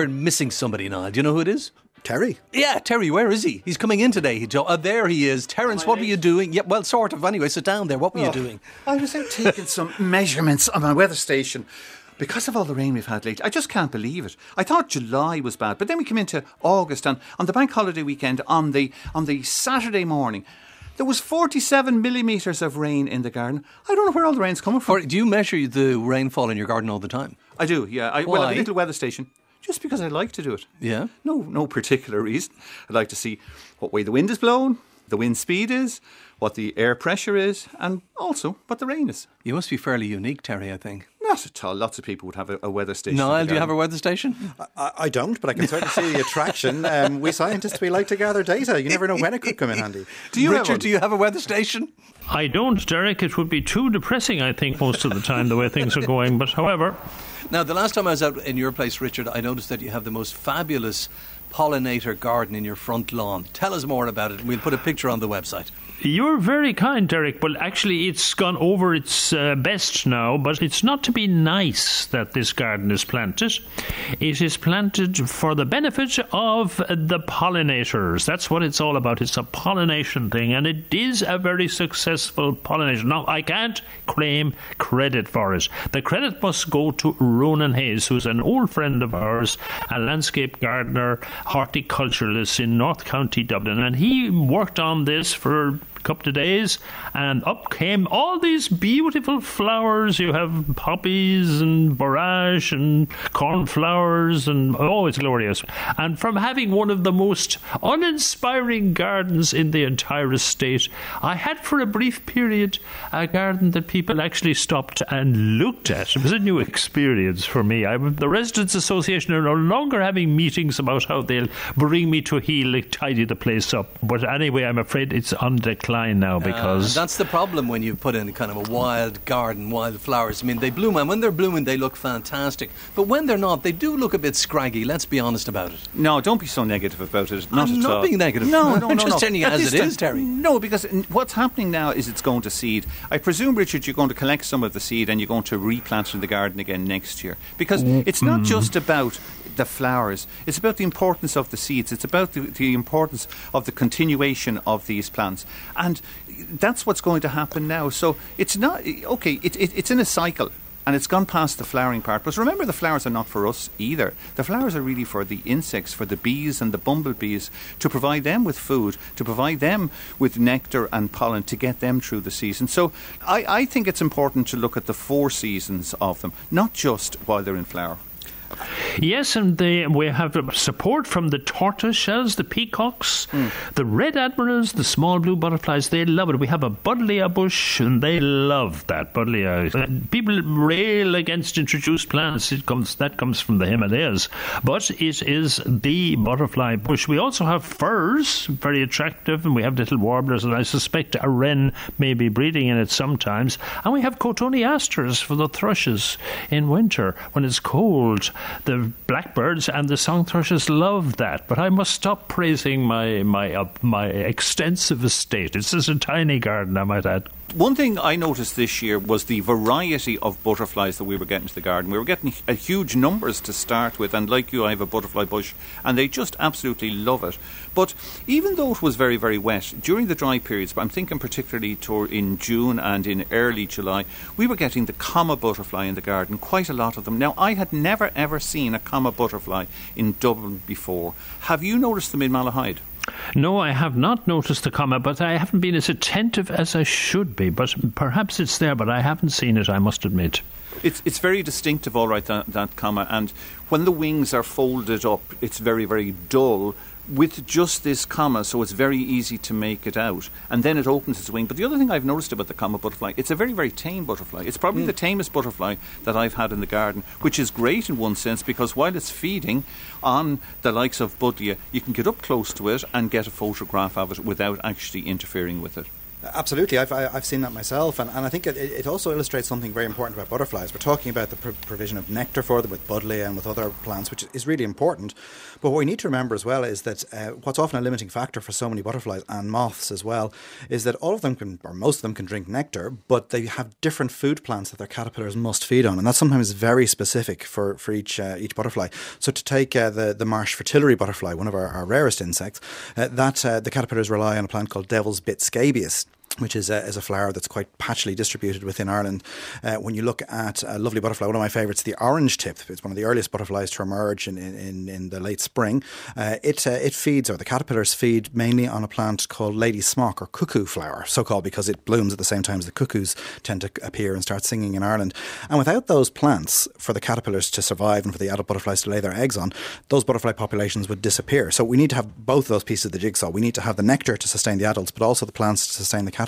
We're missing somebody now. Do you know who it is? Terry. Yeah, Terry, where is he? He's coming in today. He, oh, there he is. Terence, what were you doing? Yeah, well, sort of. Anyway, sit down there. What were you oh, doing? I was out taking some measurements on my weather station. Because of all the rain we've had lately, I just can't believe it. I thought July was bad, but then we came into August and on the bank holiday weekend on the on the Saturday morning, there was 47 millimetres of rain in the garden. I don't know where all the rain's coming from. Or do you measure the rainfall in your garden all the time? I do, yeah. I, well, I have a little weather station. Just because I like to do it. Yeah? No, no particular reason. I'd like to see what way the wind is blowing, the wind speed is, what the air pressure is, and also what the rain is. You must be fairly unique, Terry, I think. Not at all. Lots of people would have a, a weather station. in Niall, do you have a weather station? I, I don't, but I can certainly see the attraction. Um, we scientists, we like to gather data. You never know when it could come in handy. Do you Richard, do you have a weather station? I don't, Derek. It would be too depressing, I think, most of the time, the way things are going. But however, Now, the last time I was out in your place, Richard, I noticed that you have the most fabulous pollinator garden in your front lawn. Tell us more about it, and we'll put a picture on the website. you're very kind, Derek. But actually, it's gone over its uh, best now. But it's not to be nice that this garden is planted. It is planted for the benefit of the pollinators. That's what it's all about. It's a pollination thing, and it is a very successful pollination. Now, I can't claim credit for it. The credit must go to Ronan Hayes, who's an old friend of ours, a landscape gardener, horticulturalist in North County, Dublin, and he worked on this for couple of days, and up came all these beautiful flowers. You have poppies and borage and cornflowers, and oh, it's glorious. And from having one of the most uninspiring gardens in the entire estate, I had for a brief period a garden that people actually stopped and looked at. It was a new experience for me. I, the Residents Association are no longer having meetings about how they'll bring me to heel, tidy the place up. But anyway, I'm afraid it's on decline now And because. that's the problem when you put in kind of a wild garden, wild flowers. I mean, they bloom, and when they're blooming, they look fantastic. But when they're not, they do look a bit scraggy. Let's be honest about it. No, don't be so negative about it. Not I'm at not all. being negative. No, I'm no, no. just no. telling you At as this it Terry. No, because what's happening now is it's going to seed. I presume, Richard, you're going to collect some of the seed and you're going to replant it in the garden again next year. Because mm. it's not just about the flowers, it's about the importance of the seeds, it's about the, the importance of the continuation of these plants. And that's what's going to happen now. So it's not, okay, it, it, it's in a cycle and it's gone past the flowering part. But remember, the flowers are not for us either. The flowers are really for the insects, for the bees and the bumblebees, to provide them with food, to provide them with nectar and pollen to get them through the season. So I, I think it's important to look at the four seasons of them, not just while they're in flower. Yes, and they, we have support from the tortoise shells, the peacocks, the red admirals, the small blue butterflies. They love it. We have a buddleia bush, and they love that buddleia. People rail against introduced plants. It comes that comes from the Himalayas, but it is the butterfly bush. We also have firs, very attractive, and we have little warblers, and I suspect a wren may be breeding in it sometimes. And we have cotoneasters for the thrushes in winter when it's cold. The blackbirds and the song thrushes love that, but I must stop praising my my uh, my extensive estate. It's just a tiny garden, I might add. One thing I noticed this year was the variety of butterflies that we were getting to the garden. We were getting a huge numbers to start with, and like you, I have a butterfly bush, and they just absolutely love it. But even though it was very, very wet, during the dry periods, but I'm thinking particularly in June and in early July, we were getting the comma butterfly in the garden, quite a lot of them. Now, I had never ever seen a comma butterfly in Dublin before. Have you noticed them in Malahide? No, I have not noticed the comma, but I haven't been as attentive as I should be. But perhaps it's there, but I haven't seen it. I must admit. It's it's very distinctive, all right, that, that comma. And when the wings are folded up, it's very, very dull with just this comma, so it's very easy to make it out. And then it opens its wing. But the other thing I've noticed about the comma butterfly, it's a very, very tame butterfly. It's probably the hmm. tamest butterfly that I've had in the garden, which is great in one sense because while it's feeding on the likes of buddleia, you can get up close to it and get a photograph of it without actually interfering with it. Absolutely, I've, I've seen that myself, and, and I think it, it also illustrates something very important about butterflies. We're talking about the pr- provision of nectar for them with buddleia and with other plants, which is really important. But what we need to remember as well is that uh, what's often a limiting factor for so many butterflies and moths as well is that all of them can, or most of them can drink nectar, but they have different food plants that their caterpillars must feed on, and that's sometimes very specific for, for each uh, each butterfly. So to take uh, the the marsh fritillary butterfly, one of our, our rarest insects, uh, that uh, the caterpillars rely on a plant called devil's bit scabious which is a, is a flower that's quite patchily distributed within Ireland. Uh, when you look at a lovely butterfly, one of my favourites, the orange tip, it's one of the earliest butterflies to emerge in, in, in the late spring. Uh, it, uh, it feeds, or the caterpillars feed mainly on a plant called lady smock or cuckoo flower, so called because it blooms at the same time as the cuckoos tend to appear and start singing in Ireland. And without those plants, for the caterpillars to survive and for the adult butterflies to lay their eggs on, those butterfly populations would disappear. So we need to have both those pieces of the jigsaw. We need to have the nectar to sustain the adults, but also the plants to sustain the caterpillars.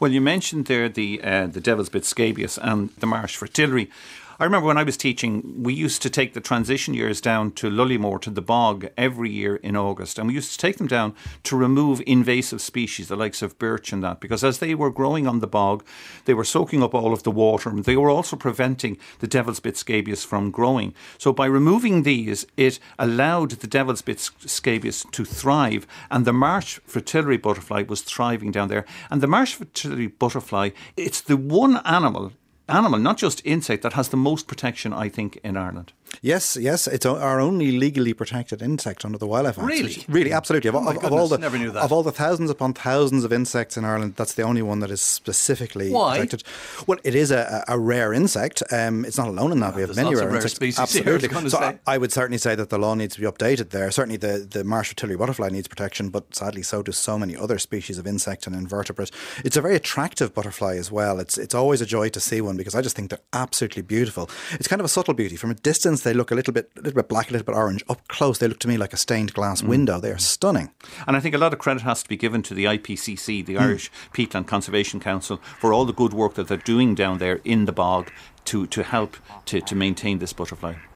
Well, you mentioned there the uh, the Devil's Bit scabious and the marsh fritillary. I remember when I was teaching, we used to take the transition years down to Lullymore to the bog every year in August, and we used to take them down to remove invasive species, the likes of birch and that, because as they were growing on the bog, they were soaking up all of the water, and they were also preventing the devil's bit scabious from growing. So by removing these, it allowed the devil's bit scabious to thrive, and the marsh fritillary butterfly was thriving down there. And the marsh fritillary butterfly, it's the one animal animal, not just insect, that has the most protection, I think, in Ireland. Yes, yes, it's our only legally protected insect under the Wildlife Act. Really, really, absolutely. Of, oh of, of, all the never knew that. of all the thousands upon thousands of insects in Ireland, that's the only one that is specifically Why? protected. Well, it is a, a rare insect. Um, it's not alone in that. we have many rare rare insects. species here, I absolutely. so. I, I would certainly say that the law needs to be updated there. Certainly, the the marsh fritillary butterfly needs protection, but sadly, so do so many other species of insect and invertebrate. It's a very attractive butterfly as well. It's it's always a joy to see one because I just think they're absolutely beautiful. It's kind of a subtle beauty. From a distance, they look a little bit a little bit black, a little bit orange. Up close, they look to me like a stained glass Mm. window. They are stunning. And I think a lot of credit has to be given to the IPCC, the Irish Peatland Conservation Council, for all the good work that they're doing down there in the bog to, to help to, to maintain this butterfly.